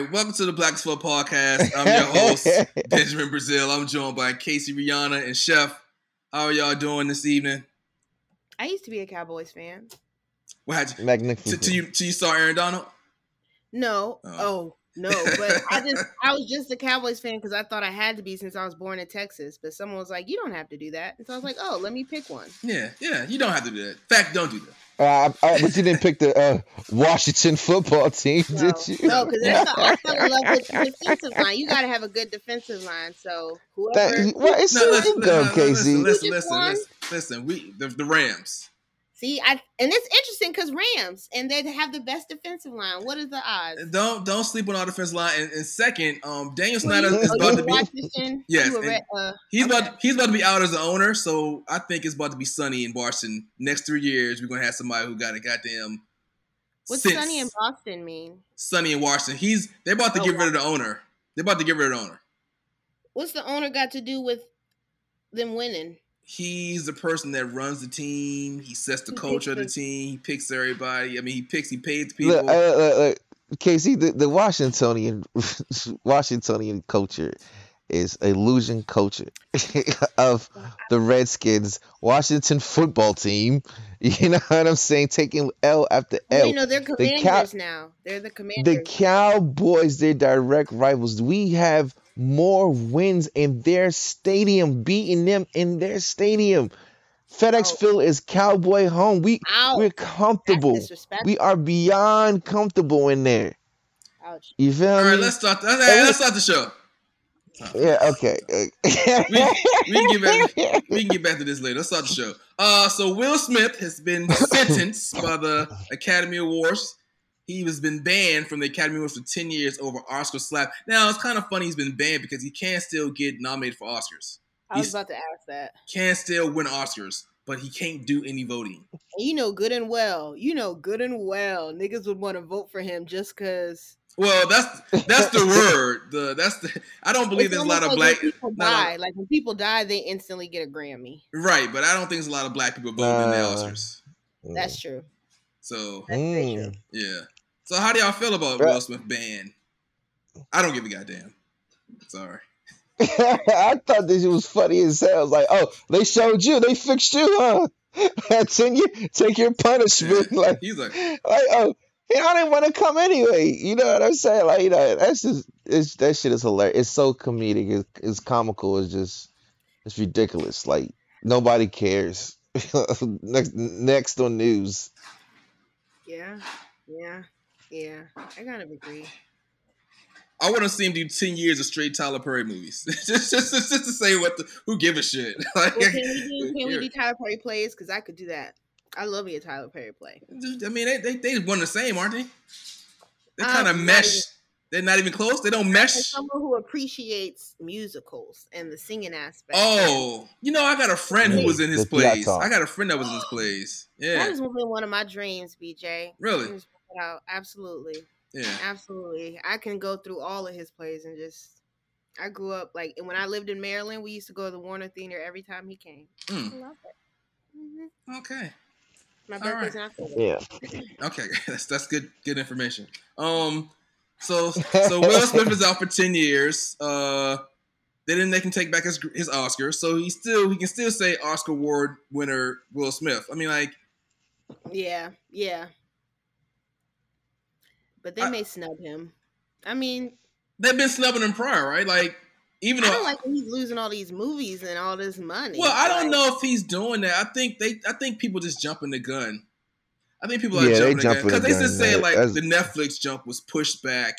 Right, welcome to the Black as podcast. I'm your host, Benjamin Brazil. I'm joined by Casey Rihanna and Chef. How are y'all doing this evening? I used to be a Cowboys fan. What had you? To, Magnificent. to you, to you saw Aaron Donald? No, Oh. oh, no, but I just I was just a Cowboys fan because I thought I had to be since I was born in Texas. But someone was like, "You don't have to do that," and so I was like, "Oh, let me pick one." Yeah, yeah. You don't have to do that. Fact, don't do that. Uh, I, but you didn't pick the uh, Washington football team, No, did you? no, because I fell in love with defensive line. You got to have a good defensive line. So whoever, That, well, it's No, so listen, you go, listen, Casey. listen, listen, listen, listen, listen. We the, the Rams. See, I and it's interesting because Rams and they have the best defensive line. What is the odds? Don't don't sleep on our defensive line. And, and second, um, Daniel Snyder is about to be. Washington? Yes, You a and re- uh, He's okay. about he's about to be out as the owner, so I think it's about to be sunny in Boston. Next three years, we're gonna have somebody who got a goddamn. What's sense. Sunny in Boston mean? Sunny in Washington. He's they're about to Oh, get rid of the owner. They're about to get rid of the owner. What's the owner got to do with them winning? He's the person that runs the team. He sets the He culture of the team. He picks everybody. I mean, he picks. He pays the people. Look, uh, uh, uh, Casey, the, the Washingtonian Washingtonian culture is illusion culture of the Redskins Washington football team. You know what I'm saying? Taking L after L. you know they're the commanders Cow- now. They're the commanders. The Cowboys, they're direct rivals. We have more wins in their stadium, beating them in their stadium. FedEx Oh. Field is Cowboy home. We Ouch. we're comfortable. We are beyond comfortable in there. Ouch. You feel All right, me? All right, let's start. Let's, let's start the show. yeah. Okay. We, we can get back. We can get back to this later. Let's start the show. Uh, so Will Smith has been sentenced by the Academy Awards. He has been banned from the Academy Awards for ten years over Oscar slap. Now it's kind of funny he's been banned because he can still get nominated for Oscars. I was He's- about to ask that. Can still win Oscars, but he can't do any voting. You know good and well. You know good and well. Niggas would want to vote for him just cause. Well, that's that's the word. The that's the. I don't believe It's there's a lot of almost black. when people not a- die. Like when people die, they instantly get a Grammy. right, but I don't think there's a lot of black people voting in the Oscars. That's true. So That's. Mm. yeah. So how do y'all feel about Bruh. Will Smith ban? I don't give a goddamn. Sorry. I thought this was funny as hell. I was like, oh, they showed you, they fixed you, huh? take your take your punishment. Like, He's like, like oh, yeah, I didn't want to come anyway. You know what I'm saying? Like, you know, that's just it's that shit is hilarious. It's so comedic. It's, it's comical. It's just it's ridiculous. Like nobody cares. next next on news. Yeah. Yeah. Yeah. I kind of agree. I want to see him do ten years of straight Tyler Perry movies, just, just, just, just to say what the who give a shit. Like, Well, can we do, can we do Tyler Perry plays? Because I could do that. I love me a Tyler Perry play. I mean, they they they one the same, aren't they? They Um, kind of not mesh. even- They're not even close. They don't mesh. someone who appreciates musicals and the singing aspect. Oh, you know, I got a friend who was in his the plays. I got a friend that was in his plays. That Yeah, has been one of my dreams, BJ. Really? Dreams put out. Absolutely. yeah. Absolutely. I can go through all of his plays and just. I grew up like and when I lived in Maryland, we used to go to the Warner Theater every time he came. Mm. I love it. Mhm. Okay. My All birthday's right. in October. Yeah. Okay. That's that's good good information. Um so so Will Smith is out for 10 years. Uh they didn't they can take back his his Oscar. So he still he can still say Oscar award winner Will Smith. I mean like Yeah, yeah. But they I- may snub him. I mean, they've been snubbing him prior, right? Like even I though don't like when he's losing all these movies and all this money. Well, I don't Like, know if he's doing that. I think they I think people just jumping the gun. I think people are Yeah, they jumping the gun because they just say man. like the Netflix jump was pushed back,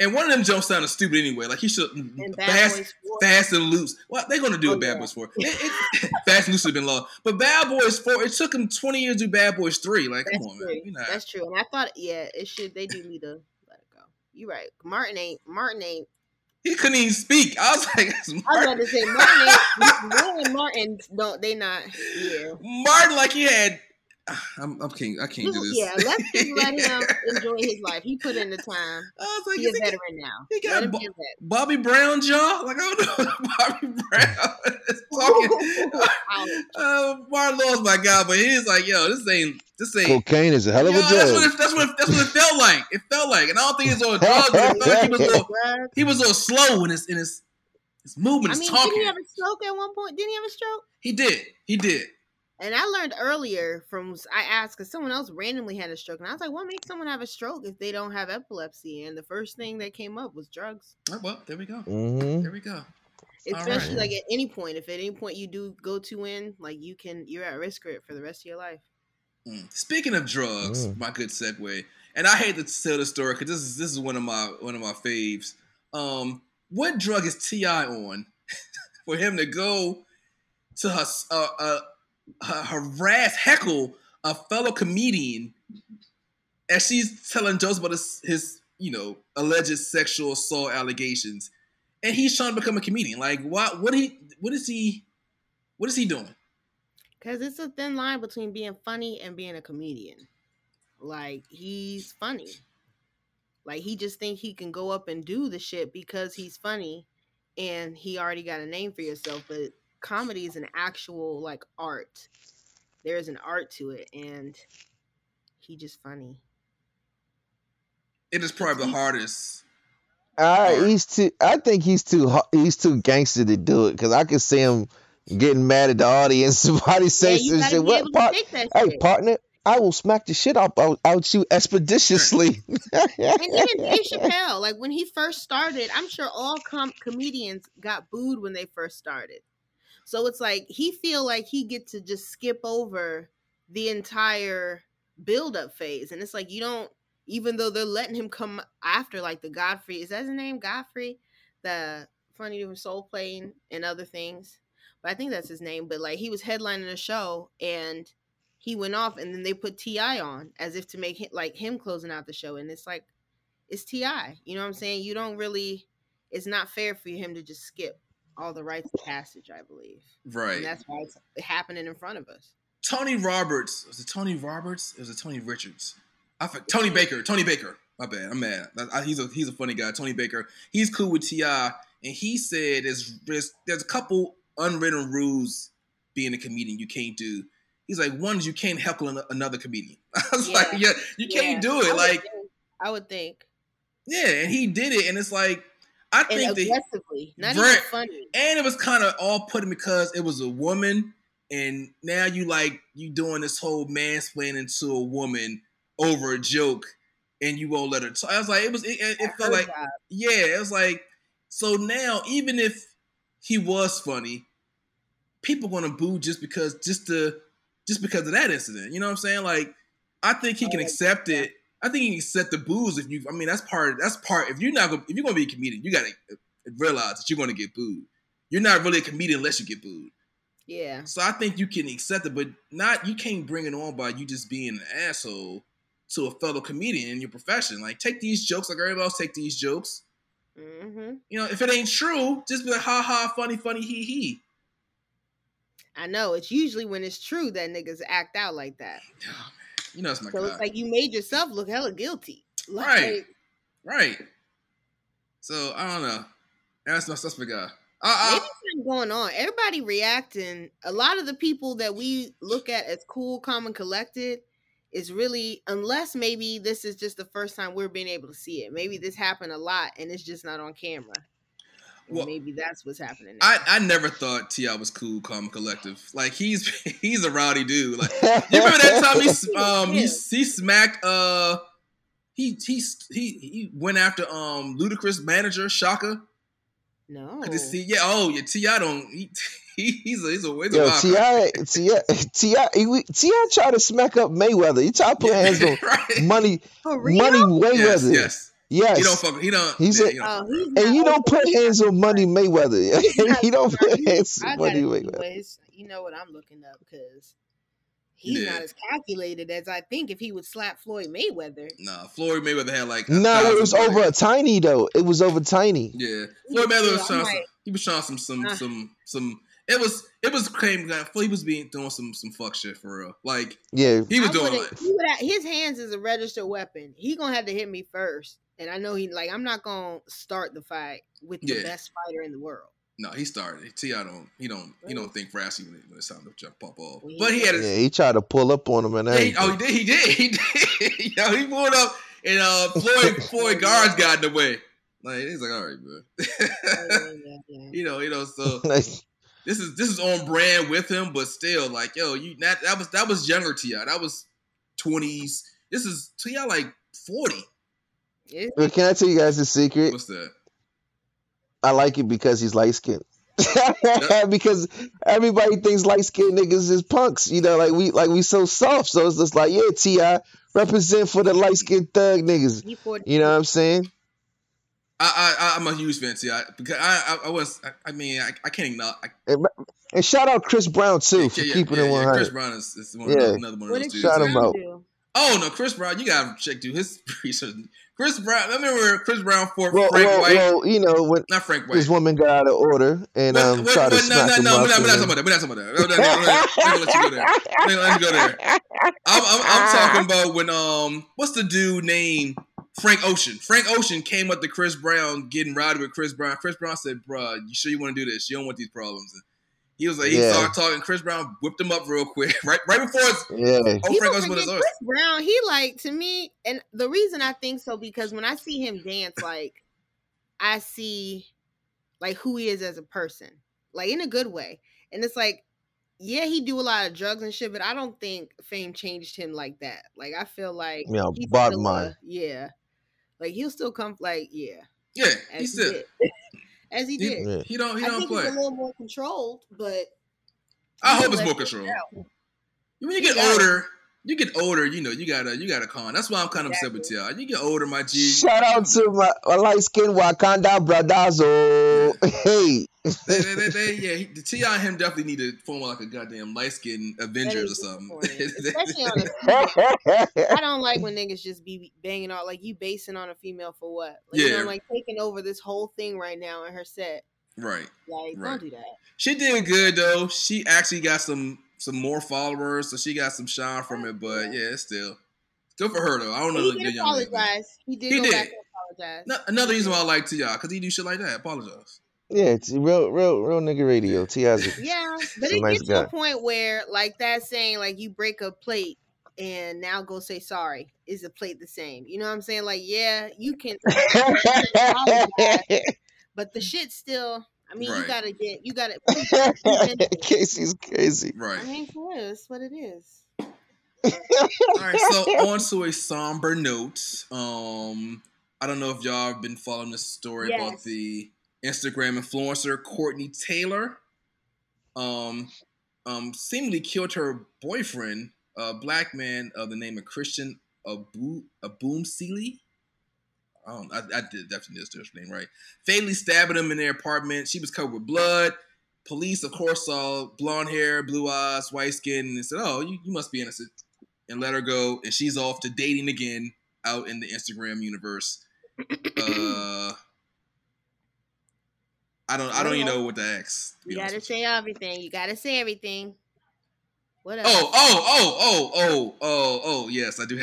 and one of them jumps sounded stupid anyway. Like he should mm, fast, fast and loose. What they gonna do Oh, with Bad yeah. Boys Four? It, it, fast and loose have been lost, but Bad Boys Four. It took them twenty years to do Bad Boys Three. Like, That's come on, true. man. You know, That's true. And I thought, yeah, it should. They do need to let it go. You're right. Martin ain't. Martin ain't. he couldn't even speak. I was like, it's I was Martin, about to say Martin ain't. Martin don't. They not. Yeah. Martin, like he had. I'm, I'm can't, I can't do this. yeah. Let's just let him enjoy his life. He put in the time. I was like, He's is a he- veteran now. he got Let him bo- be a vet. Bobby Brown jaw? Like I don't know Bobby Brown is talking. Ouch. uh, Martin Law's my guy, but he's like, yo, this ain't this ain't. Cocaine is a hell of Yo, a that's what drug. it, that's what it, that's what it felt like. It felt like, and I don't think he's on drugs. But it felt like he was a little, he was a little slow in his in his his movement, I his mean, talking. didn't he have a stroke at one point? Didn't he have a stroke? he did, he did. And I learned earlier from I asked because someone else randomly had a stroke, and I was like, "What makes someone have a stroke if they don't have epilepsy?" And the first thing that came up was drugs. Oh, well, there we go. hmm There we go. Especially right. like at any point, if at any point you do go to win, like you can, you're at risk for it for the rest of your life. Mm. Speaking of drugs, Mm. my good segue, and I hate to tell the story because this is this is one of my one of my faves. Um, what drug is T.I. on for him to go to her, uh, uh, harass heckle a fellow comedian as she's telling jokes about his, his you know alleged sexual assault allegations, and he's trying to become a comedian. Like, what? What he? What is he? What is he doing? Because it's a thin line between being funny and being a comedian. Like he's funny. Like he just think he can go up and do the shit because he's funny, and he already got a name for yourself. But comedy is an actual like art. There is an art to it, and he just funny. It is probably the hardest. I, Or- he's too. I think he's too. He's too gangster to do it because I can see him getting mad at the audience. Somebody Yeah, say you some shit. What part? Hey, shit. partner, I will smack the shit out out, out you expeditiously. and even Dave Chappelle, like when he first started, I'm sure all com- comedians got booed when they first started. So it's like he feel like he get to just skip over the entire build up phase, and it's like you don't. Even though they're letting him come after, like the Godfrey, is that his name? Godfrey, the funny from Soul Plane and other things. But I think that's his name. But like he was headlining a show and he went off, and then they put T.I. on as if to make him like him closing out the show, and it's like it's Ti. You know what I'm saying? You don't really. It's not fair for him to just skip all the rites of passage. I believe, Right. and that's why it's happening in front of us. Tony Roberts. Was it Tony Roberts? It was it Tony Richards? I for, Tony Baker. Tony Baker. My bad. I'm mad. I- he's a he's a funny guy. Tony Baker. He's cool with T.I., and he said there's there's, there's a couple unwritten rules being a comedian you can't do. He's like one is you can't heckle an- another comedian. I was like, Yeah. yeah, you can't do it. would Like, think- I would think, yeah, and he did it, and it's like I and think that aggressively, not Very- even funny. and it was kind of all put because it was a woman, and now you like you doing this whole mansplaining to a woman over a joke, and you won't let her. Talk. I was like, it was, it, it, it felt like, job. yeah, it was like, so now even if he was funny, people gonna boo just because, just to, just because of that incident. You know what I'm saying? Like, I think he oh, can Oh, accept it. I think you can accept the booze if you. I mean, that's part. That's part. If you're not, gonna, if you're gonna be a comedian, you gotta realize that you're gonna get booed. You're not really a comedian unless you get booed. Yeah, So I think you can accept it, but not you can't bring it on by you just being an asshole to a fellow comedian in your profession. Like take these jokes like everybody else take these jokes. hmm You know, if it ain't true, just be like ha ha, funny, funny, hee hee. I know. It's usually when it's true that niggas act out like that. You know it's my So it's like you made yourself look hella guilty. Like, Right. right. So I don't know. That's my my guy. Maybe I, going on. Everybody reacting. A lot of the people that we look at as cool, calm, and collected is really, unless maybe this is just the first time we're being able to see it. Maybe this happened a lot and it's just not on camera. And Well, maybe that's what's happening. now. I, I never thought T.I. was cool, calm, collective. Like he's he's a rowdy dude. Like you remember that time he um he, he smacked uh he he he he went after um Ludacris manager Chaka. no. I just see yeah oh yeah T.I. don't he, he he's a he's a, he's Yo, wild card. T.I., T.I., T.I., T.I. tried to smack up Mayweather. He tried to put hands on right. money, For real? money Yes, Mayweather. yes. Yes. He don't fuck. He don't. He's yeah, a- he don't Oh, he's And you don't put hands on Money Mayweather. He's not you don't put hands I on gotta Money Mayweather. what his- you know what I'm looking up because he's Yeah. not as calculated as I think if he would slap Floyd Mayweather. Nah, Floyd Mayweather had like. a No, it thousand was over a tiny though. It was over tiny. Yeah, Floyd Mayweather was trying. like- some, he was trying some some Uh. some some. It was it was came. He was being doing some some fuck shit for real. Like Yeah. he was I doing wouldn't- like he would have- his hands is a registered weapon. He gonna have to hit me first, and I know he like. I'm not gonna start the fight with the Yeah. best fighter in the world. no. He started. T.I. don't. He don't. He don't think fast when, when it's time to jump pop off. Well, But he had. Yeah, he tried to pull up on him and yeah, he, oh, he did. He did. He did. Yo, he pulled up and uh Floyd Floyd guards got in the way. Like he's like, all right, bro. Yeah, yeah, yeah. you know, you know. So Like, this is this is on brand with him, but still, like, yo, you that that was that was younger Ti. That was twenties. This is T.I. like forty. It's- but can I tell you guys a secret? What's that? I like it because he's light skinned. because everybody thinks light skinned niggas is punks. You know, like we like we so soft. So it's just like, yeah, T.I. represent for the light skinned thug niggas. You know what I'm saying? I I I'm a huge fan T.I. because I I, I was I, I mean I, I can't not I, And shout out Chris Brown too for yeah, keeping yeah, it yeah, 100. Chris Brown is, is one Yeah. another one of What those did dudes. Shout him out. do? Oh no, Chris Brown, you gotta check dude his research. Chris Brown, I remember Chris Brown for Well, Frank well, White, well, you know, when not Frank White. this woman got out of order and um but- tried to but smack no, him no, no, up. we're not, we're not talking about that. We're not talking about that. We're not, we're not, we're not let you go there. Let you go there. I'm, I'm, I'm talking about when um, what's the dude name? Frank Ocean? Frank Ocean came up to Chris Brown getting rowdy with Chris Brown. Chris Brown said, "Bruh, you sure you want to do this? You don't want these problems." And he was like, he Yeah. started talking. Chris Brown whipped him up real quick, right, right before his Yeah. oh People Frank Ocean forget his Chris Brown, he like to me, and the reason I think so because when I see him dance, like I see like who he is as a person, like in a good way, and it's like, yeah, he do a lot of drugs and shit, but I don't think fame changed him like that. Like I feel like Yeah, he's bottom still line. yeah, like he'll still come, like yeah, Yeah, as he he said did, as he He- did. Yeah. he don't he I don't think play. he's a little more controlled, but oh, I hope it's let more it control. out. When you get got older, you get older. You know, you gotta you gotta con. That's why I'm kind of upset with Ti. You get older, my G. Shout out to my, my light skinned Wakanda brothers. Oh, hey. they, they, they, they, yeah, he, the T.I. and him definitely need to form like a goddamn light skinned Avengers or something. disappointing, Especially on a I don't like when niggas just be banging out like you basing on a female for what? Like, you Yeah. know, like taking over this whole thing right now in her set. right. Like, Right. don't do that. She did good though. She actually got some some more followers, so she got some shine from it. But yeah, it's still good for her though. I don't know he the did young lady. apologize. He did He go did. back and apologize. No- Another reason why I like T.I. because he do shit like that. Apologize. yeah, it's real, real, real nigga radio. T.I.'s a- Yeah, but it nice gets to a point where like that saying like you break a plate and now go say sorry. Is the plate the same? You know what I'm saying? Like, yeah, you can but the shit still I mean, you gotta get you gotta Casey's crazy. Right. I mean, for real, it's what it is. All right, so on to a somber note. Um, I don't know if y'all have been following this story about the Instagram influencer Courtney Taylor. Um, um, seemingly killed her boyfriend, a black man of the name of Christian Abu Aboom Sealy. I don't. I, I did definitely did his name right. Fatally stabbing him in their apartment. She was covered with blood. Police, of course, saw blonde hair, blue eyes, white skin, and said, "Oh, you, you must be innocent," and let her go. And she's off to dating again out in the Instagram universe. Uh, I don't. I don't even know what to ask. to You gotta say everything. You gotta say everything. What else? Oh, oh, oh, oh, oh, oh, oh, yes, I do.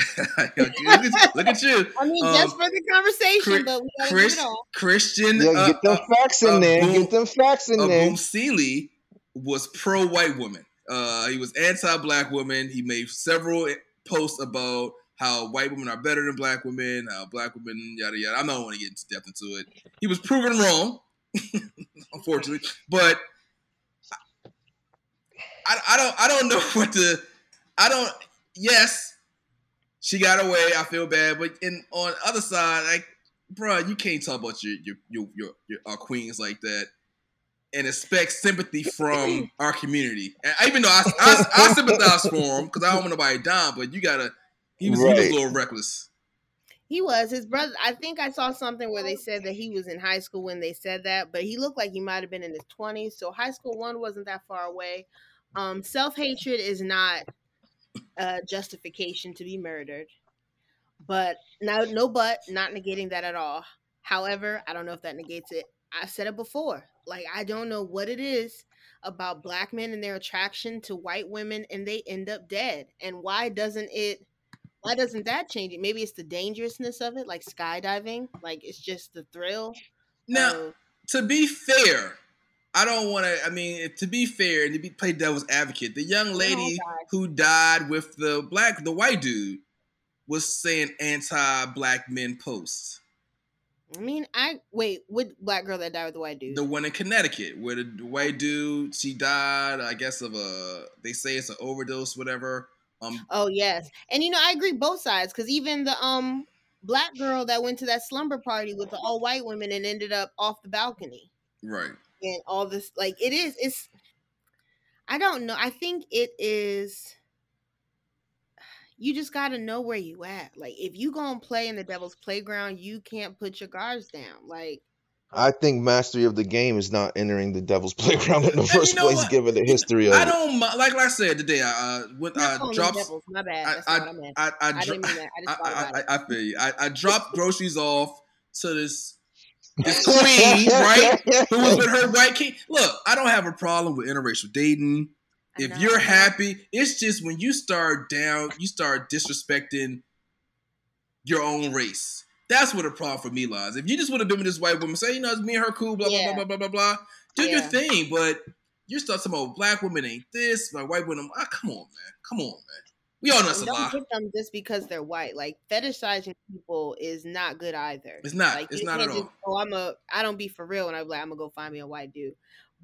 look, at, you. I mean, um, just for the conversation, Chris- but we gotta Chris, it all. Christian Yeah, uh, get them uh, facts in uh, there. boom- get them facts in uh, there. Boom Seeley was pro white woman. Uh, he was anti black woman. He made several posts about how white women are better than black women, how black women, yada yada. I'm not want to get into depth into it. He was proven wrong, unfortunately. But I, I don't I don't know what to I don't yes, she got away. I feel bad, but in on the other side, like, bruh, you can't talk about your your your your, your our queens like that and expect sympathy from our community. And even though I I, I sympathize for him because I don't want nobody down, but you gotta. He was, he was a little reckless. He was his brother. I think I saw something where they said that he was in high school when they said that, but he looked like he might have been in his twenties. So high school one wasn't that far away. Um, Self hatred is not a justification to be murdered, but no, no, but not negating that at all. However, I don't know if that negates it. I said it before. Like I don't know what it is about black men and their attraction to white women, and they end up dead. And why doesn't it? why doesn't that change it? Maybe it's the dangerousness of it, like skydiving. Like it's just the thrill. Now, of- to be fair, I don't want to. I mean, to be fair and to be play devil's advocate, the young lady died. who died with the black, the white dude, was saying anti-black men posts. I mean, I wait. What black girl that died with the white dude? The one in Connecticut, where the white dude, she died, I guess of a. They say it's an overdose, whatever. Um, oh yes, and you know I agree both sides because even the um black girl that went to that slumber party with the all white women and ended up off the balcony right. And all this like it is it's. I don't know. I think it is. You just got to know where you at. Like if you gonna play in the devil's playground, you can't put your guards down. Like I think mastery of the game is not entering the devil's playground in the first know place, what? given the history of I it. don't like. Like I said today, I uh, with not uh, calling drops. devils. My bad. I- That's I- what I meant. I I, I dro- didn't mean that. I I, thought about I, it. I, I feel you. I, I dropped groceries off to this this queen, right? Who was with her white king. Look, I don't have a problem with interracial dating. If you're happy, it's just when you start down, you start disrespecting your own race. That's where the problem for me lies. If you just would have been with this white woman, say, you know, it's me and her cool, blah, Yeah. blah, blah, blah, blah, blah, do your thing. But you start talking about black women ain't this, my white women, ah, come on, man. Come on, man. We all know it's a don't lie. hit them just because they're white. Like fetishizing people is not good either. It's not. Like It's not at just, all. oh, I'm a. I don't be for real, and I'm like, I'm gonna go find me a white dude.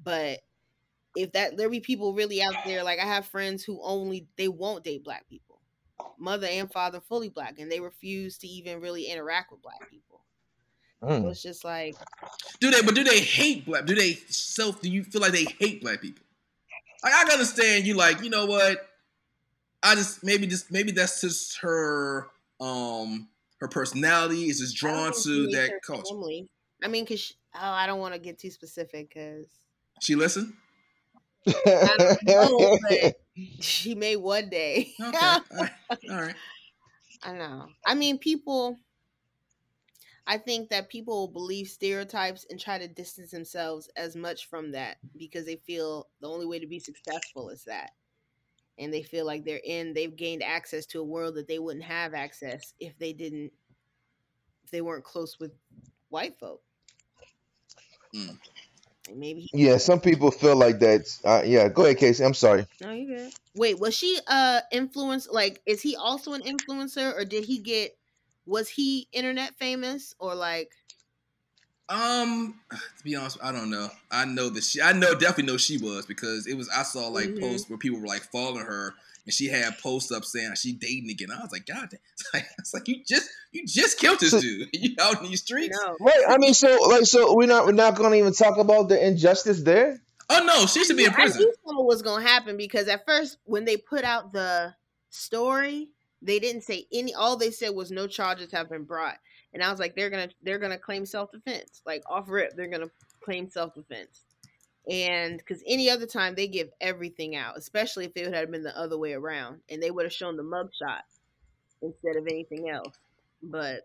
But if that there be people really out there, like I have friends who only they won't date black people, mother and father fully black, and they refuse to even really interact with black people. So Mm. it's just like Do they? But do they hate black? Do they self? Do you feel like they hate black people? Like I understand you. Like you know what? I just maybe just maybe that's just her um her personality is just drawn to that culture. family. I mean, cause oh, I don't want to get too specific because She listen. I don't know, but she may one day. Okay. All right. All right. I know. I mean, people. I think that people believe stereotypes and try to distance themselves as much from that because they feel the only way to be successful is that. And they feel like they're in, they've gained access to a world that they wouldn't have access if they didn't, if they weren't close with white folk. Mm. Maybe, yeah, some people feel like that. Uh, yeah, go ahead, Casey. I'm sorry. no, you good. Wait, was she uh influence? Like, is he also an influencer or did he get, was he internet famous or like, Um, to be honest, I don't know. I know that she. I know definitely know she was because it was. I saw like Mhm. posts where people were like following her, and she had posts up saying she dating again. I was like, God, damn. it's like, it's like you just you just killed this dude. You out in these streets? no. Right. I mean, so like, so we're not we're not going to even talk about the injustice there. Oh no, she should be in I prison. knew something was gonna happen because at first when they put out the story, they didn't say any. All they said was no charges have been brought, and I was like, they're gonna they're gonna claim self defense. Like off rip, they're gonna claim self defense. And because any other time they give everything out, especially if it had been the other way around, and they would have shown the mugshot instead of anything else. But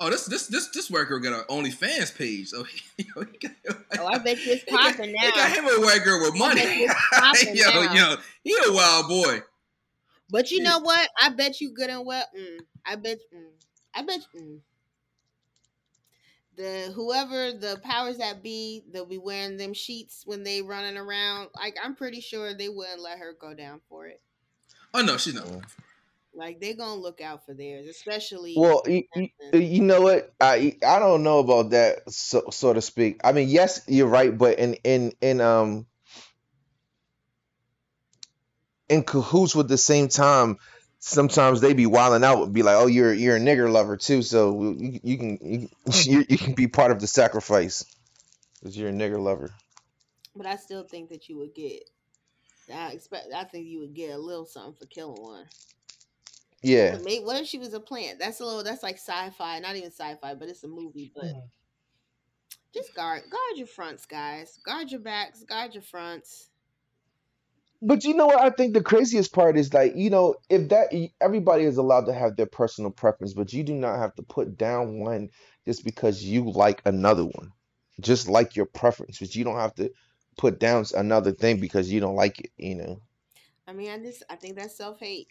Oh, this this this this white girl got an OnlyFans page. Oh, he, yo, he got, Oh, I bet you it's popping He got him a white girl with money. you yo, now. yo, he a wild boy. But you Yeah. know what? I bet you good and well. Mm, I bet. Mm, I bet. Mm, the whoever the powers that be, they'll be wearing them sheets when they running around. Like I'm pretty sure they wouldn't let her go down for it. Oh no, she's not. Like they gonna look out for theirs, especially. Well, you, you, you know what? I I don't know about that, so so to speak. I mean, yes, you're right, but in in in um in cahoots with the same time, sometimes they be wilding out and be like, "Oh, you're you're a nigger lover too, so you, you can you, you you can be part of the sacrifice because you're a nigger lover." but I still think that you would get. I expect. I think you would get a little something for killing one. Yeah. Maybe, what if she was a plant? That's a little. That's like sci-fi. Not even sci-fi, but it's a movie. But Mm. just guard guard your fronts, guys. Guard your backs. Guard your fronts. But you know what? I think the craziest part is like, you know, if that everybody is allowed to have their personal preference, but you do not have to put down one just because you like another one. Just like your preference, but you don't have to put down another thing because you don't like it, you know. I mean, I just I think that's self hate,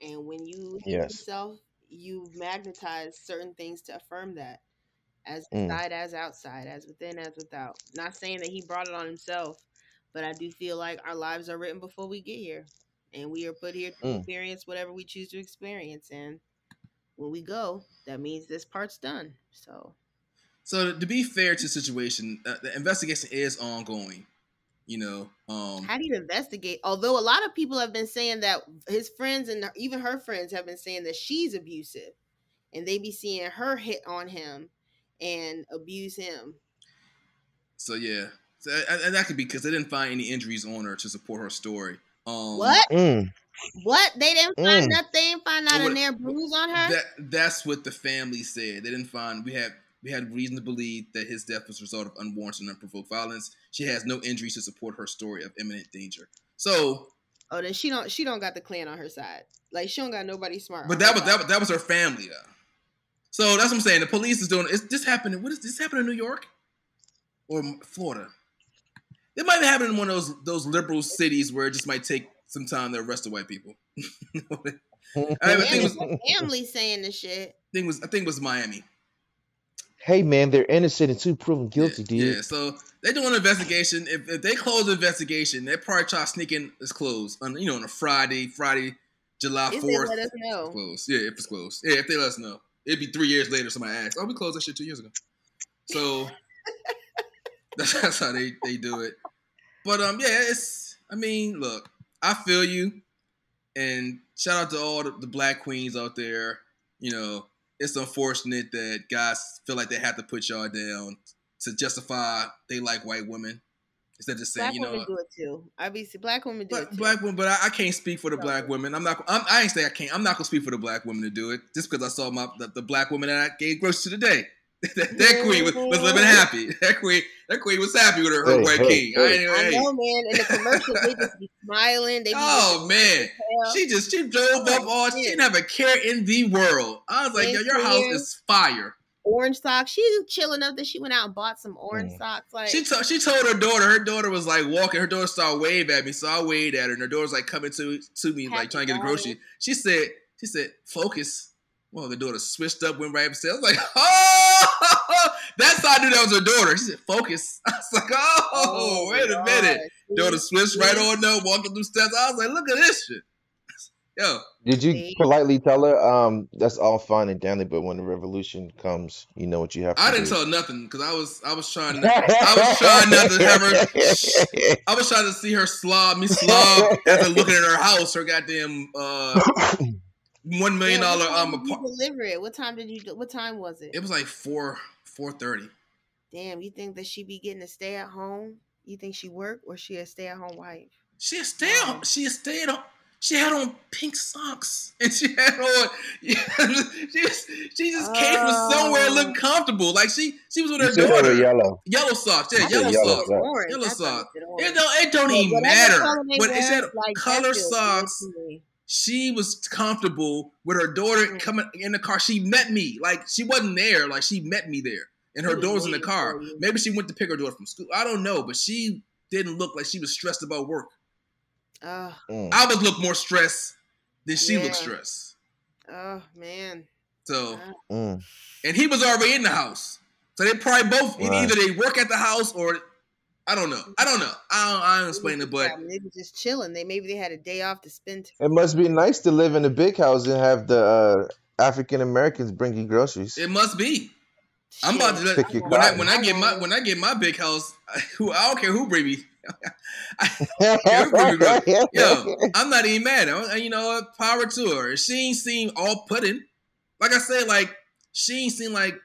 and when you hate Yes. yourself, you magnetize certain things to affirm that, as Mm. inside as outside, as within as without. Not saying that he brought it on himself, but I do feel like our lives are written before we get here, and we are put here to Mm. experience whatever we choose to experience, and when we go, that means this part's done. So So to be fair to the situation, uh, the investigation is ongoing. You know, um, how do you investigate? Although a lot of people have been saying that his friends and even her friends have been saying that she's abusive, and they be seeing her hit on him and abuse him. so yeah, so, and, and that could be because they didn't find any injuries on her to support her story. Um, What? Mm. What? They didn't find Mm. nothing. They didn't find Well, out what- in there bruise on her. That that's what the family said. They didn't find. We had we had reason to believe that his death was a result of unwarranted and unprovoked violence. She has no injuries to support her story of imminent danger. So, oh, then she don't. She don't got the clan on her side. Like she don't got nobody smart. but on that her was that side. was, that was her family though. So that's what I'm saying. The police is doing. Is this happening? What is this happening in New York or Florida? It might happen in one of those those liberal cities where it just might take some time to arrest the white people. I think it was, Family, family saying the shit. thing was I think it was Miami. Hey man, they're innocent until proven guilty, yeah, dude. Yeah, so they're doing an investigation. If, if they close the investigation, they probably try to sneak in this closed on you know on a Friday, Friday, July fourth. let us know. Closed. Yeah, if it's closed. Yeah, if they let us know. It'd be three years later. Somebody asked, "Oh, we closed that shit two years ago." So that's, that's how they they do it. But um, yeah, it's. I mean, look, I feel you, and shout out to all the, the black queens out there. You know, it's unfortunate that guys feel like they have to put y'all down to justify they like white women instead of just saying, Black you know, women do it too. Obviously, black women do it Black, too. black women, but I, I can't speak for the No. black women. I'm not. I'm, I ain't say I can't. I'm not gonna speak for the black women to do it just because I saw my the, the black woman that I gave groceries to today. that, that queen was, was living happy. That queen, that queen was happy with her, her Hey, white hey, king. I hey. ain't even. I know, man. In the commercials, they just be smiling. They be Oh man, she just she drove Oh, up all. She didn't have a care in the world. I was like, yo, Thank your house you. is fire. orange socks. She was chill enough that she went out and bought some orange Mm. socks. Like She told she told her daughter. Her daughter was like walking. Her daughter started wave at me, so I waved at her, and her daughter's like coming to to me, like trying to get a grocery. She said, she said, focus. Well, the daughter switched up, went right upstairs. I was like, oh, that's how I knew that was her daughter. She said, focus. I was like, oh, wait a God. minute. See? Daughter switched right on up, walking through steps. I was like, look at this shit. Yo, Did you politely tell her, um, that's all fine and dandy, but when the revolution comes, you know what you have to I didn't do? tell her nothing because I was I was trying to I was trying not to have her I was trying to see her slob me slob after looking at her house, her goddamn uh one million Yeah, dollar what time um did you deliver it? What time did you? do- What time was it? it was like four four thirty. Damn, you think that she be getting to stay at home? You think she work or she a stay at home wife? She had stayed on she had stayed on she had on pink socks and she had on she just she just came from somewhere Oh. looking comfortable. Like she she was with her You said they were daughter. yellow. Yellow socks, yeah, yellow yellow socks. was socks. orange. Yellow socks. thought it was It orange. don't it don't But even matter. color But it said like, color feels good socks. to me. She was comfortable with her daughter coming in the car. She met me. Like she wasn't there. Like she met me there. And her She was daughter was in the car. Maybe she went to pick her daughter from school. I don't know, but she didn't look like she was stressed about work. Oh, Mm. I would look more stressed than she looked stressed. oh man. So Mm. and he was already in the house. So they probably both Right. either they work at the house or I don't know. I don't know. I don't, I don't explain it, but Yeah, they were just chilling. They maybe they had a day off to spend. It must be nice to live in a big house and have the uh, African Americans bring you groceries. it must be. I'm about to let, Pick your when I when I get my when I get my big house, who I don't care who bring me. Yo, I'm not even mad. I- You know? Power to her. She ain't seem all putting. Like I said, like she ain't seem like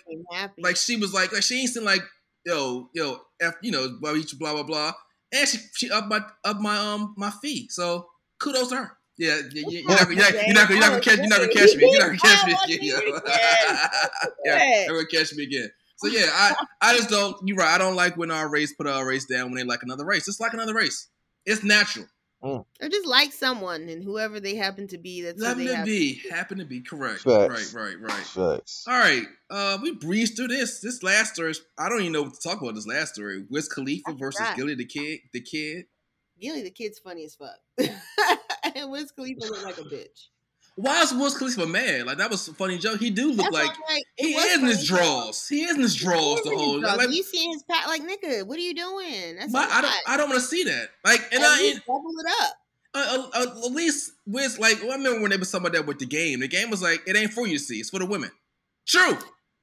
like she was like like she ain't seem like yo yo f you know blah blah blah blah. And she she up my up my um my fee. So kudos to her. Yeah, yeah, yeah, you're not, you're not, you're not, gonna- you're not gonna catch you're not gonna catch me. You're not gonna catch me again. you yeah, you're gonna catch me again. So yeah, I I just don't. You're right. I don't like when our race put our race down when they like another race. It's like another race. It's natural. Or just like someone and whoever they happen to be. That's who Happen they to be. Happen to be correct. Facts. Right. Right. Right. Facts. All right. Uh, we breezed through this. This last story. I don't even know what to talk about. This last story. Wiz Khalifa I versus forgot. Gillie Da Kid. The Kid. Gillie Da Kid's funny as fuck. and Wiz Khalifa looked like a bitch. Why is Wiz Khalifa mad? Like that was a funny joke. He do look That's like like, he is in his draws. He is in his draws the whole. draws. Like, you see his pat like nigga, what are you doing? That's but I don't. I don't want to see that. Like, and At I. least double it up. uh, uh, uh, at least with like I remember when they was about that with the game. The game was like it ain't for you to see; it's for the women. True,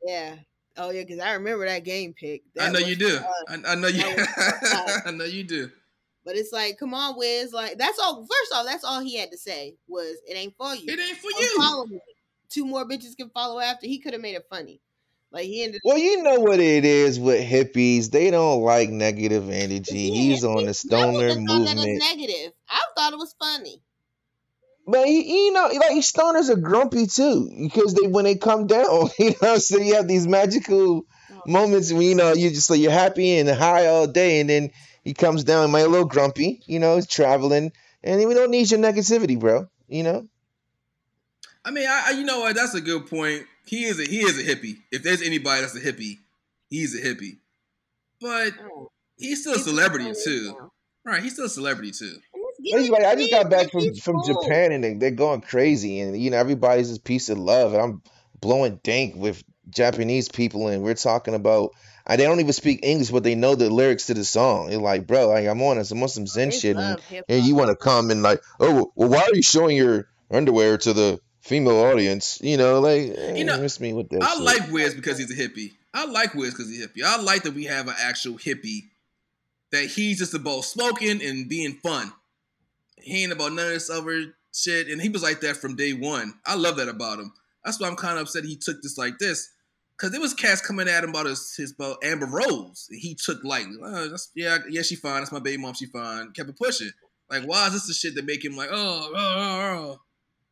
Yeah. Oh yeah, because I remember that game pick. I know was you do. I, I know you. That. I know you do. But it's like, come on, Wiz. Like that's all. First off, that's all he had to say was, "It ain't for you." It ain't for Don't you. Follow me. Two more bitches can follow after. He could have made it funny. Like he ended. Well, you know what it is with hippies. They don't like negative energy. Yeah, He's on the stoner would've thought that as movement. negative. I thought it was funny. But you, you know, like stoners are grumpy too because they when they come down, you know, so you have these magical Oh. moments when you know you just like you're happy and high all day, and then he comes down, my little grumpy, you know, he's traveling, and we don't need your negativity, bro. You know, I mean, I, I you know what? That's a good point. He is a he is a hippie. If there's anybody that's a hippie, he's a hippie. But Oh, he's still a celebrity too, right? He's still a celebrity too. And it's he's Gilly like, I just got back from from. Japan, and they, they're going crazy, and you know, everybody's just piece of love, and I'm blowing dank with Japanese people, and we're talking about. I, they don't even speak English, but they know the lyrics to the song. You're like, bro, like, I'm on some, some Zen They shit, and and you want to come and like, oh, well, why are you showing your underwear to the female audience? You know, like, You know, miss me with that I shit. like Wiz because he's a hippie. I like Wiz because he's a hippie. I like that we have an actual hippie that he's just about smoking and being fun. He ain't about none of this other shit, and he was like that from day one. I love that about him. That's why I'm kind of upset he took this like this, because there was cats coming at him about his, his about Amber Rose. And he took lightly. Oh, that's, yeah, yeah, she fine. That's my baby mom. She fine. Kept it pushing. Like, why is this the shit that make him like, oh, oh,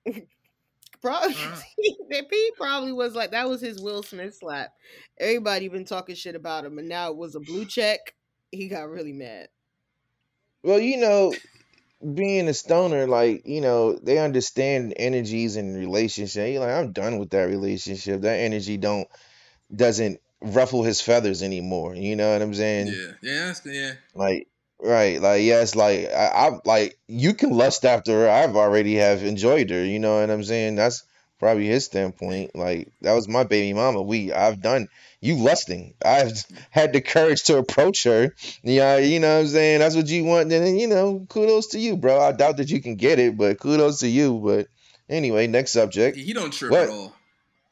oh, Probably, Uh-huh. that P probably was like that was his Will Smith slap. Everybody been talking shit about him, and now it was a blue check. He got really mad. Well, you know, being a stoner, like, you know, they understand energies and relationship. You're like, I'm done with that relationship. That energy don't doesn't ruffle his feathers anymore. You know what I'm saying? yeah, yeah, yeah. Like, right, like, yes, like I, I like you can lust after her. I've already have enjoyed her. You know what I'm saying? That's probably his standpoint. Like, that was my baby mama. We, I've done you lusting. I've had the courage to approach her. Yeah, you know what I'm saying? That's what you want. Then, you know, kudos to you, bro. I doubt that you can get it, but kudos to you. But anyway, next subject. He don't trip What? at all.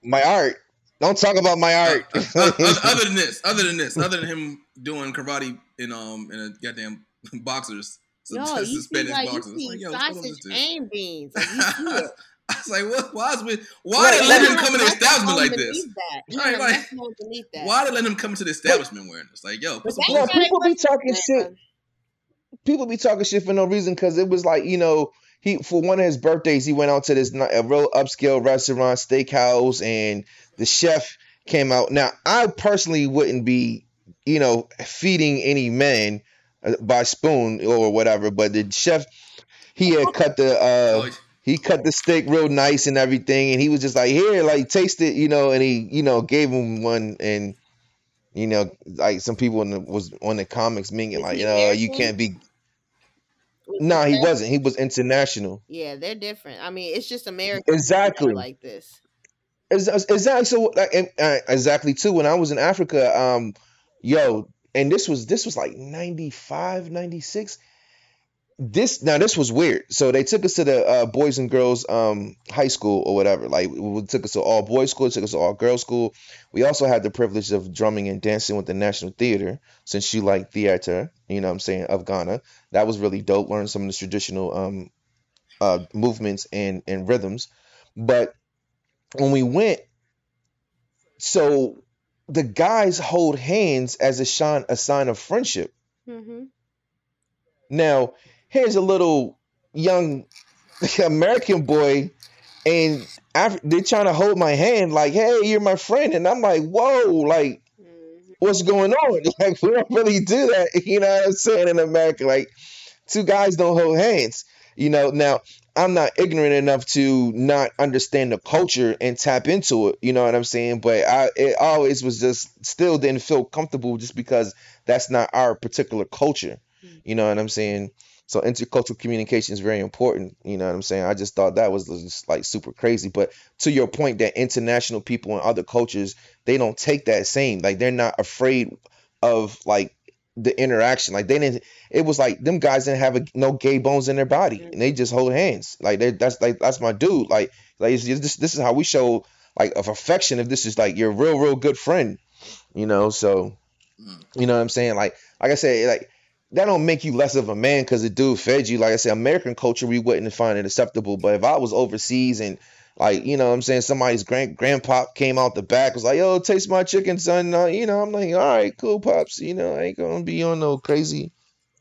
My art. Don't talk about my art. Uh, uh, uh, other than this, other than this, other than him doing karate in um in a goddamn boxers, Yo, you see like boxers. It's see like, yo, what's going on with sausage this and beans. Like, you see it. I was like, what? Why is we, why Right, they let him come in the Nothing establishment like this? That. He Right, like- that. Why they let him come to the establishment wearing this? Like, yo, put But some they Yeah, people be right, talking shit. people be talking shit for no reason because it was like you know he for one of his birthdays he went out to this a real upscale restaurant steakhouse and the chef came out now i personally wouldn't be you know feeding any men uh, by spoon or whatever but the chef he had cut the Oh, uh he cut the steak real nice and everything, and he was just like, "Here, like taste it," you know, and he, you know, gave him one, and you know, like some people in the, was on the comics minging like, you know, you can't be. No, he wasn't. He was international. Yeah, they're different. I mean, it's just are Exactly. like this. Ex- ex- Exactly. So like, uh, exactly too. When I was in Africa, um, yo, and this was this was like 95, 96. This now this was weird. So they took us to the uh, boys and girls um high school or whatever. Like we took us to all boys school, took us to all girls school. We also had the privilege of drumming and dancing with the National Theater since you like theater, you know what I'm saying, of Ghana. That was really dope. Learned some of the traditional um uh movements and and rhythms. But when we went, so the guys hold hands as a sign a sign of friendship. hmm Now, here's a little young American boy, and Af- they're trying to hold my hand, like, "Hey, you're my friend," and I'm like, "Whoa, like, hmm what's going on?" Like, we don't really do that, you know what I'm saying? In America, like, two guys don't hold hands, you know. Now, I'm not ignorant enough to not understand the culture and tap into it, you know what I'm saying? But I, it always was just still didn't feel comfortable just because that's not our particular culture, you know what I'm saying? So intercultural communication is very important. You know what I'm saying? I just thought that was just like super crazy. But to your point, that international people and other cultures, they don't take that same. Like they're not afraid of like the interaction. Like they didn't. It was like them guys didn't have a, no gay bones in their body, and they just hold hands. Like they that's like that's my dude. Like like it's just, this this is how we show like of affection. If this is like your real real good friend, you know. So you know what I'm saying? Like like I said, like that don't make you less of a man because the dude fed you. Like I said, American culture, we wouldn't find it acceptable. But if I was overseas and like, you know what I'm saying, somebody's grand grandpa came out the back, was like, yo, taste my chicken, son. Uh, you know, I'm like, all right, cool, pops. You know, I ain't gonna be on no crazy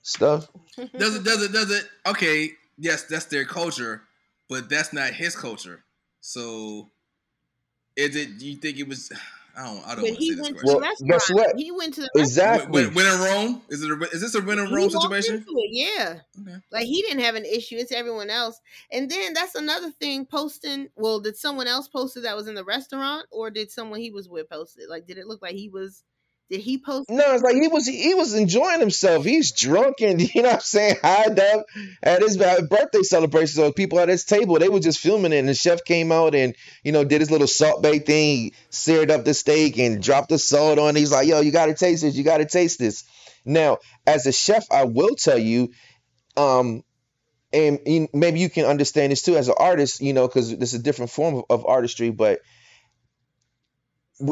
stuff. Does it? Does it? Does it? Okay. Yes, that's their culture, but that's not his culture. So, is it? You think it was? I don't. I don't But want to he say this went to question. the Well, restaurant. guess what? He went to the Exactly. When, when in Rome, is it? A, is this a win in He Rome walked situation? into it, yeah. Okay. Like he didn't have an issue. It's everyone else. And then that's another thing. Posting. Well, did someone else post it that was in the restaurant, or did someone he was with post it? Like, did it look like he was? Did he post? No, it's like he was he was enjoying himself. He's drunk and you know what I'm saying, high up at his birthday celebration. So people at his table, they were just filming it and the chef came out and, you know, did his little Salt Bae thing, he seared up the steak and dropped the salt on. it. He's like, yo, you gotta taste this, you gotta taste this. Now, as a chef, I will tell you, um, and maybe you can understand this too as an artist, you know, because this is a different form of, of artistry, but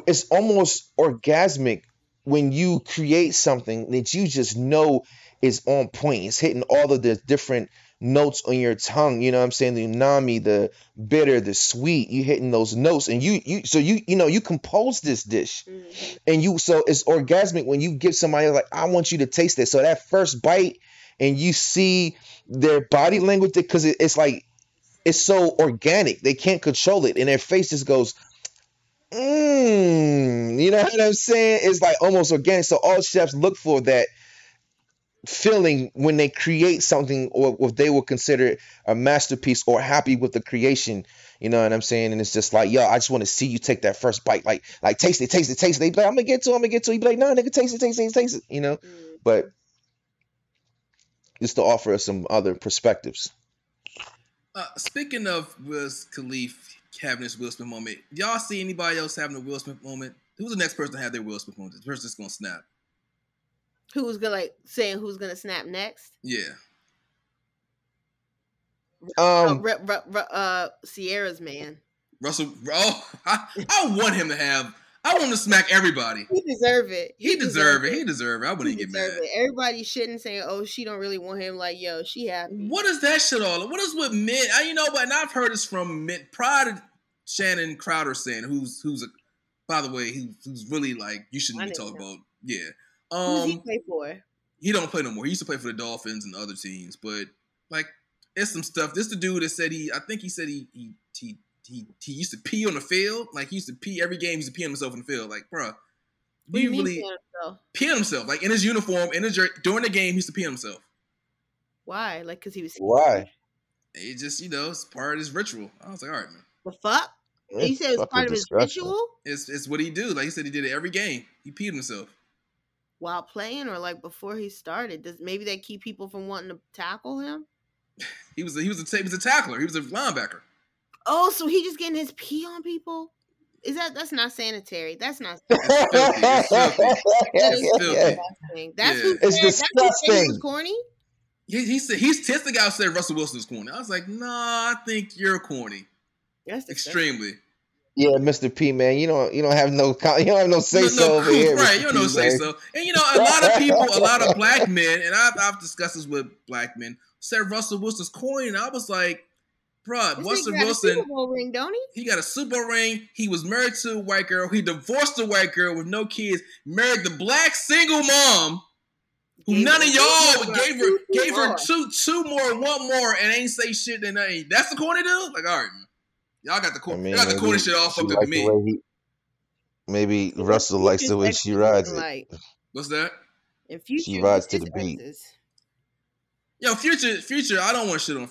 it's almost orgasmic when you create something that you just know is on point. It's hitting all of the different notes on your tongue. You know what I'm saying? The umami, the bitter, the sweet. You hitting those notes, and you you so you you know you compose this dish, Mhm. and you so it's orgasmic when you give somebody like I want you to taste this. So that first bite, and you see their body language because it, it's like it's so organic. They can't control it, and their face just goes. Mmm, you know what I'm saying? It's like almost organic. So all chefs look for that feeling when they create something or what they will consider a masterpiece or happy with the creation. You know what I'm saying? And it's just like, yo, I just want to see you take that first bite, like, like taste it, taste it, taste it. They be like, I'm gonna get to it, I'm gonna get to it. You be like, no, nigga, taste it, taste it, taste it. You know, Mm. but just to offer us some other perspectives. Uh, speaking of Wiz Khalif having this Will Smith moment, y'all see anybody else having a Will Smith moment? Who's the next person to have their Will Smith moment? The person that's gonna snap. Who's gonna like saying who's gonna snap next? Yeah. Uh, Um, Re- Re- Re- uh, Ciara's man. Russell. Oh, I, I want him to have. I want to smack everybody. He deserve it. He deserve it. He deserve it. I wouldn't get deserve mad. it. Everybody shouldn't say, "Oh, she don't really want him." Like, yo, she happy. What is that shit all? What is with men? I, you know, but and I've heard this from men prior to Channing Crowder saying, who's who's a, by the way, who's, who's really like you shouldn't I be talking him. about. Yeah. Who's he Um, play for? he don't play no more. He used to play for the Dolphins and other teams, but like it's some stuff. This the dude that said he. I think he said he he he he, he used to pee on the field. Like he used to pee every game. He used to pee on himself in the field. Like, bruh, What do do you you mean really pee himself? pee on himself? Like in his uniform, in his jer- during the game, he used to pee on himself. Why? Like, cause he was. why? It just, you know, it's part of his ritual. I was like, all right, man. The fuck? And you It's said it was part of his disgusting. ritual It's it's what he do. Like he said, he did it every game. He peed himself. while playing, or like before he started. Does maybe that keep people from wanting to tackle him? He was a, he was a he was a tackler. He was a linebacker. Oh, so he just getting his pee on people? Is that that's not sanitary? That's not. filthy. It's filthy. It's filthy. disgusting. That's Yeah. who It's said, that's who said he was disgusting. corny. He, he said he's Test the guy who said Russell Wilson's corny. I was like, nah, I think you're corny. That's. Extremely. Yeah, Mr. P, man, you don't you don't have no you don't have no say No- so no over proof, here, right? Mr. You don't know P, say so. And you know, a lot of people, a lot of black men, and I've, I've discussed this with black men, said Russell Wilson's corny, and I was like, bruh, This Russell nigga got a Wilson, Super Bowl ring, don't he? he got a super Bowl ring. He was married to a white girl. He divorced a white girl with no kids. Married the black single mom. Who Gave none of y'all more, gave her gave her two two more, one more, and ain't say shit. And ain't that's the corny dude. Like, all right, man, y'all got the I mean, y'all got the corny shit all fucked up to the me. he- Maybe What Russell likes the way she rides looking it. What's that? in future, She rides to the beat. exes? Yo, future, future. I don't want shit on.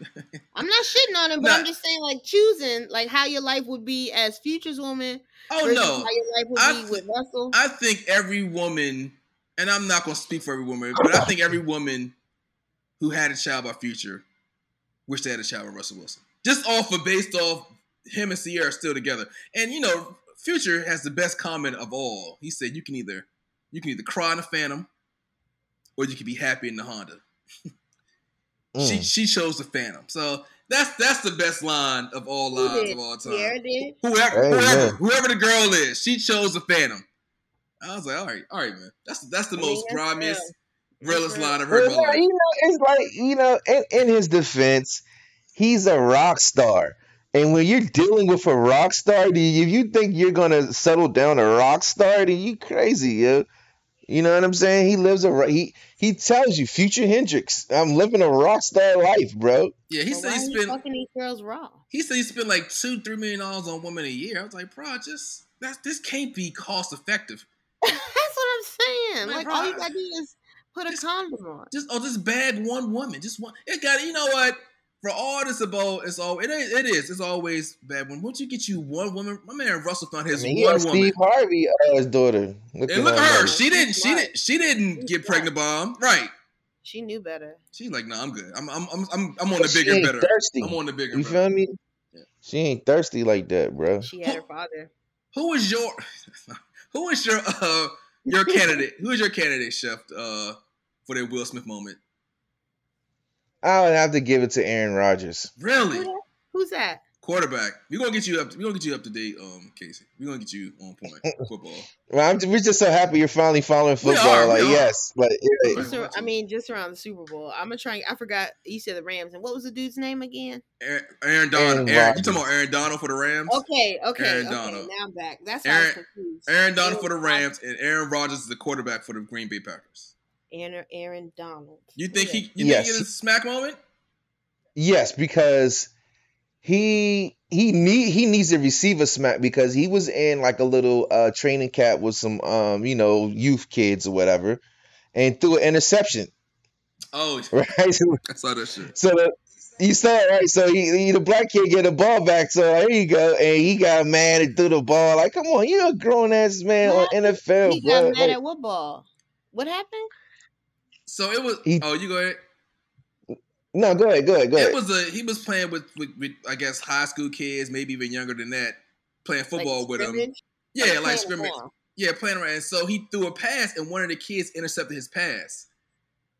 I'm not shitting on him, but Nah. I'm just saying, like choosing like how your life would be as Future's woman Oh no, how your life would I be th- with Russell. I think every woman, and I'm not gonna speak for every woman, but I think every woman who had a child by Future wish they had a child with Russell Wilson. Just off of based off him and Ciara still together. And you know, Future has the best comment of all. He said you can either you can either cry in a Phantom or you can be happy in the Honda. She Mm. she chose the Phantom. So that's that's the best line of all lines did? of all time. Ciara did. Whoever, Amen. whoever, whoever the girl is, she chose the Phantom. I was like, all right, all right, man. That's that's the I mean, most that's grimiest, realest line I've heard Well, life. you know, it's like you know, in, in his defense, he's a rock star, and when you're dealing with a rock star, do you, if you think you're gonna settle down a rock star, then you crazy, yo. You know what I'm saying? He lives a ro- he he tells you, Future Hendrix, I'm living a rock star life, bro. Yeah, he Well, said he he spent fucking these girls raw? he said he spent like two, three million dollars on women a year. I was like, bro, just that's this can't be cost effective. That's what I'm saying. Man, like bro, all you gotta do is put a condom on. Just oh, just bag one woman, just one. It got you know what? For all this about, it's all it is. It is. It's always bad when once you get you one woman. My man Russell found I his mean, one had woman. Steve Harvey uh, his daughter. Look And look at her. mama. She didn't. She didn't. She didn't get pregnant by him. Right. She knew better. She's like, nah, I'm good. I'm I'm I'm I'm, I'm on the She bigger, better. thirsty. I'm on the bigger, You better. feel me? Yeah. She ain't thirsty like that, bro. She had her father. Who is your who is your uh your candidate? Who is your candidate, Chef, uh, for that Will Smith moment? I would have to give it to Aaron Rodgers. Really? Who's that? Quarterback. We're gonna get you up we're gonna get you up to date, um, Casey. We're gonna get you on point. Football. Well, I'm, we're just so happy you're finally following football. are, like, yes, but it- Right. Just I mean, just around the Super Bowl. I'm gonna try. I forgot you said the Rams, and what was the dude's name again? Aaron, Aaron Donald. Aaron Aaron, you Rodgers. talking about Aaron Donald for the Rams? Okay, okay, Aaron okay. Donald. Now I'm back. That's why I was Aaron- confused. Aaron Donald for the Rams and Aaron Rodgers is the quarterback for the Green Bay Packers. Aaron, Aaron Donald. You think Yeah. he you Yes. think he get a smack moment? yes, because he he need he needs to receive a smack because he was in like a little uh training camp with some um you know youth kids or whatever, and threw an interception. Oh, Right, so, I saw that shit. so the, you saw it right. So he, he the black kid get the ball back. So there you go, and he got mad and threw the ball. Like, come on, you're a grown ass man What? on NFL, He bro. got mad Like, at what ball? What happened? So it was. He- oh, you go ahead. no, go ahead, go ahead, go ahead. It was a he was playing with, with, with I guess high school kids, maybe even younger than that, playing football like with him. scrimmage? Yeah, Playing like scrimmage. around. Yeah, playing around. And so he threw a pass, and one of the kids intercepted his pass.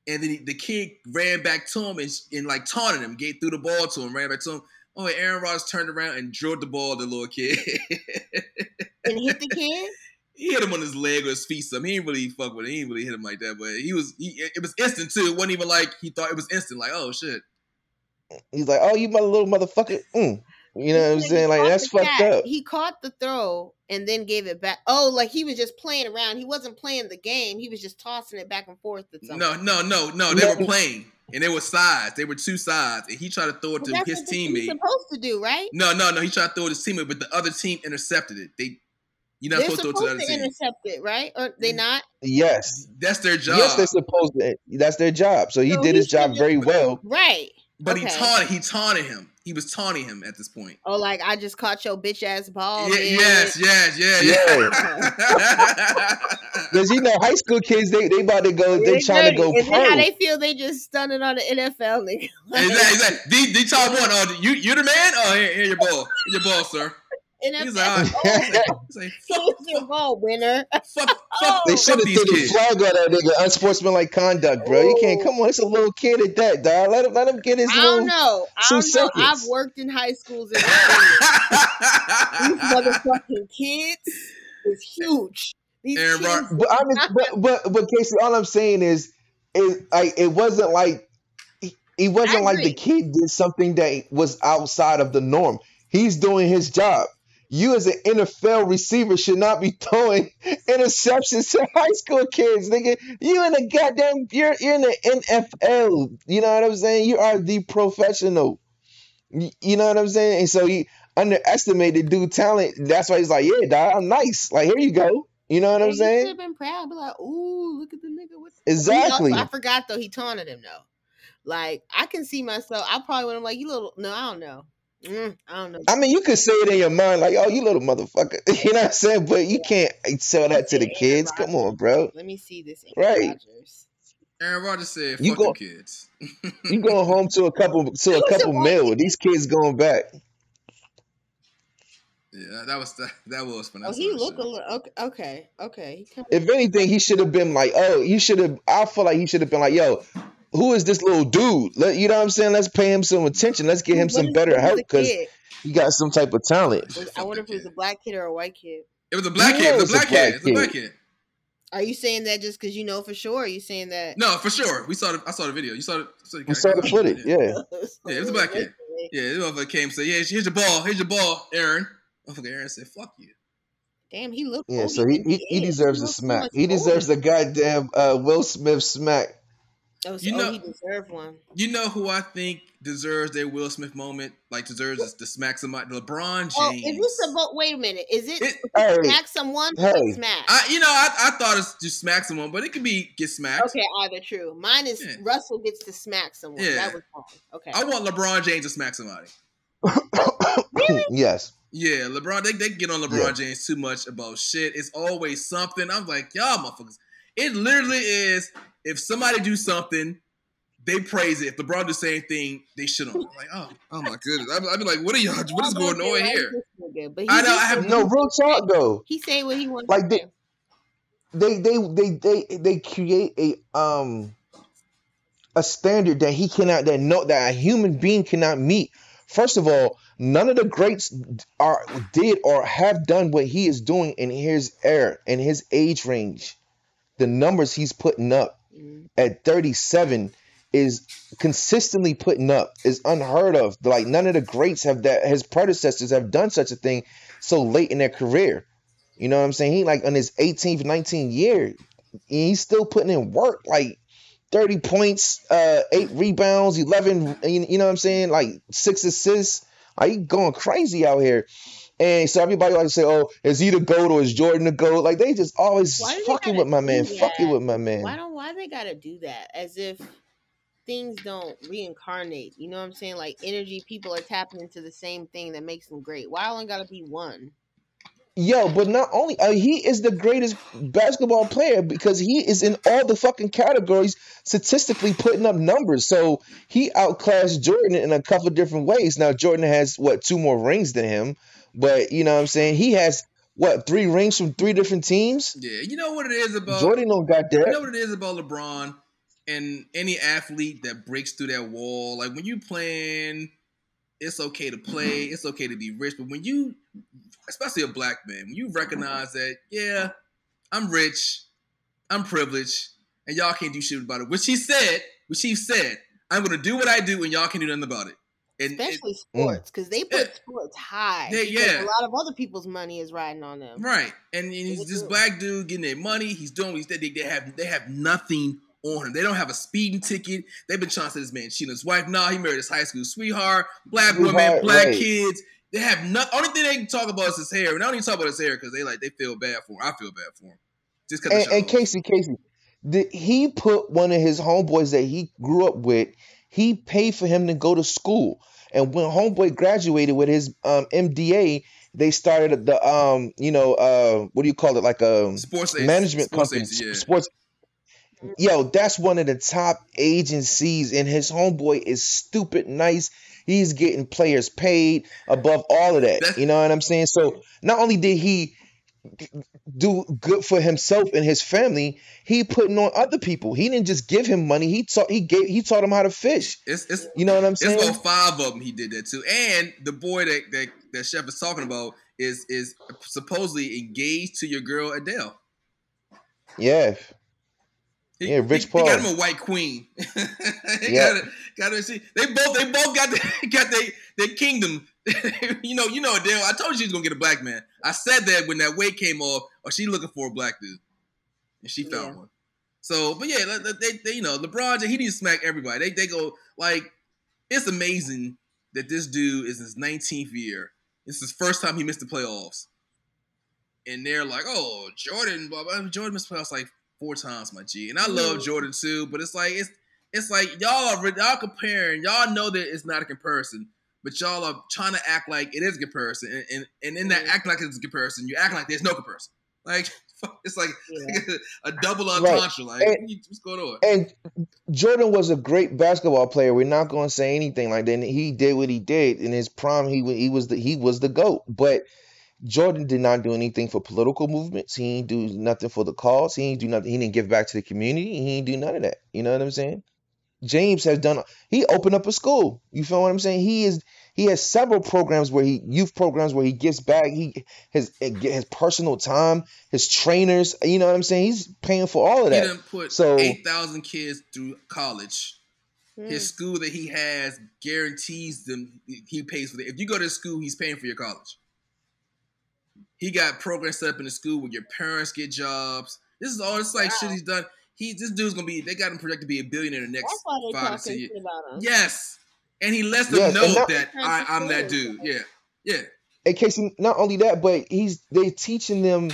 And then he, the kid ran back to him and, and like taunted him, gave threw the ball to him, ran back to him. Oh, Aaron Rodgers turned around and drilled the ball to the little kid. And hit the kid. He hit him on his leg or his feet. Some he ain't really fuck with it. He ain't really hit him like that, but he was. He, it was instant too. It wasn't even like he thought it was instant. Like oh shit. He's like, oh, you my little motherfucker. Mm. You know what I'm saying? Like that's fucked catch. up. He caught the throw and then gave it back. Oh, like he was just playing around. He wasn't playing the game. He was just tossing it back and forth to. No, no, no, no. They No. were playing, and they were sides. They were two sides, and he tried to throw it But to that's his what he's teammate. supposed to do, right? No, no, no. He tried to throw it to his teammate, but the other team intercepted it. They, you're not They're supposed to throw it to supposed the to team. intercept it, right? Or they mm. not? Yes. That's their job. Yes, they're supposed to. That's their job. So he So did he his job should've- very well. Right. but he taunted he taunted him. He was taunting him at this point. Oh, like I just caught your bitch ass ball. Yeah, bitch. yes, yes, yeah, yeah. Because you know, high school kids, they they about to go, they They trying to go And then how they feel they just stunning on the NFL nigga. exactly, exactly. D, D top one. Oh, you you the man? Oh, here, here your ball, your ball, sir. NFL. He's like, oh, He's like, fuck, here's ball, winner. fuck, oh. fuck, They should have these threw the kids. flag on that nigga. Unsportsmanlike conduct, bro. You can't come on. It's a oh. little kid at that, dog. Let him let him get his I little. don't know. I two don't know. I've worked in high schools and these motherfucking kids is huge. These Aaron kids, Rod- But I mean, but but but Casey, all I'm saying is, is like it wasn't like he- it wasn't like the kid did something that was outside of the norm. He's doing his job. You as an NFL receiver should not be throwing interceptions to high school kids, nigga. You in the goddamn you're, you're in the NFL. You know what I'm saying? You are the professional. You, know what I'm saying? And so he underestimated dude talent. That's why he's like, yeah, dog, I'm nice. Like here you go. You know what I'm He saying? should have been proud. Be like, ooh, look at the nigga with Exactly. Also- I forgot though. He taunted him though. Like I can see myself. I probably would have like you little. No, I don't know. Mm, I don't know. I mean, you could say it in your mind, like, "Oh, you little motherfucker," you know what I'm saying? But you can't tell that to the kids. Come on, bro. Let me see this. Aaron Right. Rodgers. Aaron Rodgers said, "Fuck You go- them kids." You going home to a couple to a couple the mil. These kids going back. Yeah, that was that, that was fun. Oh, he look a little okay. Okay, okay. If anything, he should have been like, "Oh, he should have." I feel like he should have been like, "Yo, who is this little dude?" Let, you know what I'm saying? Let's pay him some attention. Let's get him What some better help because he got some type of talent. Was- I wonder if it was a black kid or a white kid. It was a black You kid. know It was a black kid. black It's a black kid. Are you saying that just because you know for sure? Or are you saying that? No, for sure. We saw the. I saw the video. You saw the. Saw We saw the footage. Yeah. Yeah, it was a black kid. Yeah, this motherfucker came and said, "Yeah, here's your ball. Here's your ball, Aaron." Motherfucker, Aaron said, "Fuck you." Damn, he looked. Yeah, older so he he, he is. deserves a looks so smack. He deserves older. a goddamn uh, Will Smith smack. Oh, so, You oh, know- he deserved one. You know who I think deserves their Will Smith moment? Like deserves to smack somebody. LeBron oh, James. Oh, is this about? Wait a minute. Is it, It- Hey, smack someone? or Hey. smack. I, you know, I, I thought it's just smack someone, but it could be get smacked. okay, either true. Mine is Yeah. Russell gets to smack someone. Yeah. That was wrong. Okay. I want LeBron James to smack somebody. yes. Yeah, LeBron, they, they get on LeBron Yeah. James too much about shit. It's always something. I'm like, y'all motherfuckers. It literally is if somebody do something, they praise it. If LeBron do the same thing, they shit on him. Like, oh, oh my goodness. I'd, I'd be like, what are y'all, what is going on here? Nigga, But I know, I have No, real talk though. He say what he wants. Like they- They they they they they create a um a standard that he cannot that no that a human being cannot meet. First of all, none of the greats are did or have done what he is doing in his era in his age range. The numbers he's putting up. At 37 is consistently putting up is unheard of. Like none of the greats have that his predecessors have done such a thing so late in their career. You know what I'm saying? He like on his 18th, 19th year, he's still putting in work. Like 30 points, uh, eight rebounds, 11. You you know what I'm saying? Like six assists. Like he going crazy out here. And so everybody to say, "Oh, is he the goat or is Jordan the goat?" Like they just always Why do they fucking with my man, do fucking with my man. Why don't why they gotta do that? As if things don't reincarnate. You know what I'm saying? Like energy, people are tapping into the same thing that makes them great. Why only gotta be one? Yo, but not only uh, he is the greatest basketball player because he is in all the fucking categories statistically putting up numbers. So he outclassed Jordan in a couple different ways. Now Jordan has what two more rings than him, but you know what I'm saying he has what three rings from three different teams. Yeah, you know what it is about Jordan don't got that. You know what it is about LeBron and any athlete that breaks through that wall. Like when you playing, it's okay to play, it's okay to be rich, but when you, especially a black man, when you recognize that, yeah, I'm rich, I'm privileged, and y'all can't do shit about it. Which he said, which he said, I'm gonna do what I do, and y'all can do nothing about it. And it- Especially mm. sports, because they put Yeah. sports high. Yeah, yeah. A lot of other people's money is riding on them. Right, and, and he's this do? black dude getting their money. He's doing what he's they, they have they have nothing on him. They don't have a speeding ticket. They've been trying to say this man cheating his wife. Nah, he married his high school sweetheart. Black woman, black right. kids. They have nothing. Only thing they can talk about is his hair. And I don't even talk about his hair because they like they feel bad for him. I feel bad for him just because. And, and Casey, Casey, did he put one of his homeboys that he grew up with He paid for him to go to school. And when homeboy graduated with his um, MDA, they started the um, you know, uh, what do you call it? Like a Sports management sports company, agent, yeah. sports. Yo, that's one of the top agencies, and his homeboy is stupid nice. He's getting players paid above all of that. That's- You know what I'm saying? So not only did he do good for himself and his family, he putting on other people. He didn't just give him money. He taught he gave he taught him how to fish. It's it's You know what I'm saying. it's about five of them he did that too. And the boy that that that chef is talking about is is supposedly engaged to your girl Adele. Yeah. He, Yeah, Rich he, he got him a white queen. Yeah. got. Got they both they both got the, got their their kingdom. you know, you know Adele. I told you she was gonna get a black man. I said that when that weight came off. Or she looking for a black dude, and she found Yeah. one. So, but yeah, they, they, you know LeBron he needs to smack everybody. They they go like it's amazing that this dude is his 19th year. It's his first time he missed the playoffs, and they're like, "Oh, Jordan, blah, blah. Jordan missed playoffs like four times, my G." And I love. Jordan too, but it's like it's it's like y'all are y'all comparing. Y'all know that it's not a comparison, but y'all are trying to act like it is a comparison, and and, and in that Mhm. act like it's a comparison, you act like there's no comparison. Like it's like Yeah. a double Right. entendre. Like And- what's going on? And Jordan was a great basketball player. We're not going to say anything like that. And he did what he did in his prime. He he was the he was the goat. But Jordan did not do anything for political movements. He didn't do nothing for the cause. He didn't do nothing. He didn't give back to the community. He didn't do none of that. You know what I'm saying? James has done. He opened up a school. You feel what I'm saying? He is. He has several programs where he youth programs where he gives back. He his his personal time, his trainers. You know what I'm saying? He's paying for all of that. He that. done put So- eight thousand kids through college. Mm. His school that he has guarantees them. He pays for the. If you go to school, he's paying for your college. He got programs set up in the school where your parents get jobs. This is all this like shit he's done. He this dude's gonna be. They got him projected to be a billionaire in the next That's why five to ten years. shit about him. Yes, and he lets them Yes, know not- that I, I'm that dude. Yeah, yeah. And Casey, not only that, but he's they teaching them,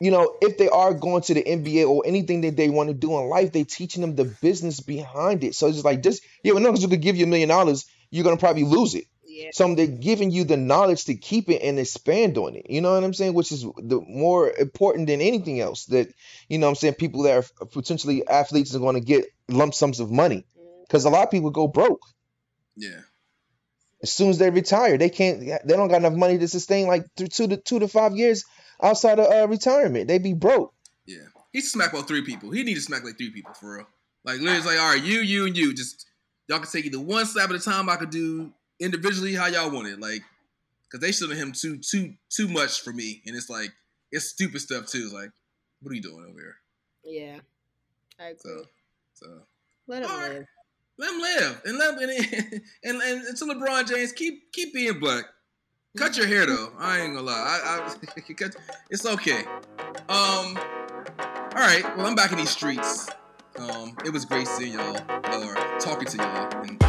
you know, if they are going to the NBA or anything that they want to do in life, they teaching them the business behind it. So it's just like this, yeah, we're not going to give you a million dollars, you're gonna probably lose it. Yeah. So they're giving you the knowledge to keep it and expand on it. You know what I'm saying? Which is the more important than anything else. That you know what I'm saying people that are potentially athletes are going to get lump sums of money mm-hmm. because a lot of people go broke Yeah. as soon as they retire. They can't. They don't got enough money to sustain like th- two to two to five years outside of uh, retirement. They be broke. Yeah, he smack about three people. He need to smack like three people for real. Like literally, it's like all right, you, you, and you. Just y'all can take either one slap at a time. I could do individually how y'all want it. Like, cause they showed him too, too, too much for me, and it's like it's stupid stuff too. It's like, what are you doing over here? Yeah. I agree. So, so Let him Alright. live. Let him live, and let and and, and, and to LeBron James, keep keep being black. Cut your hair though. I ain't gonna lie. I, I it's okay. Um. All right. Well, I'm back in these streets. Um. It was great seeing y'all or talking to y'all. And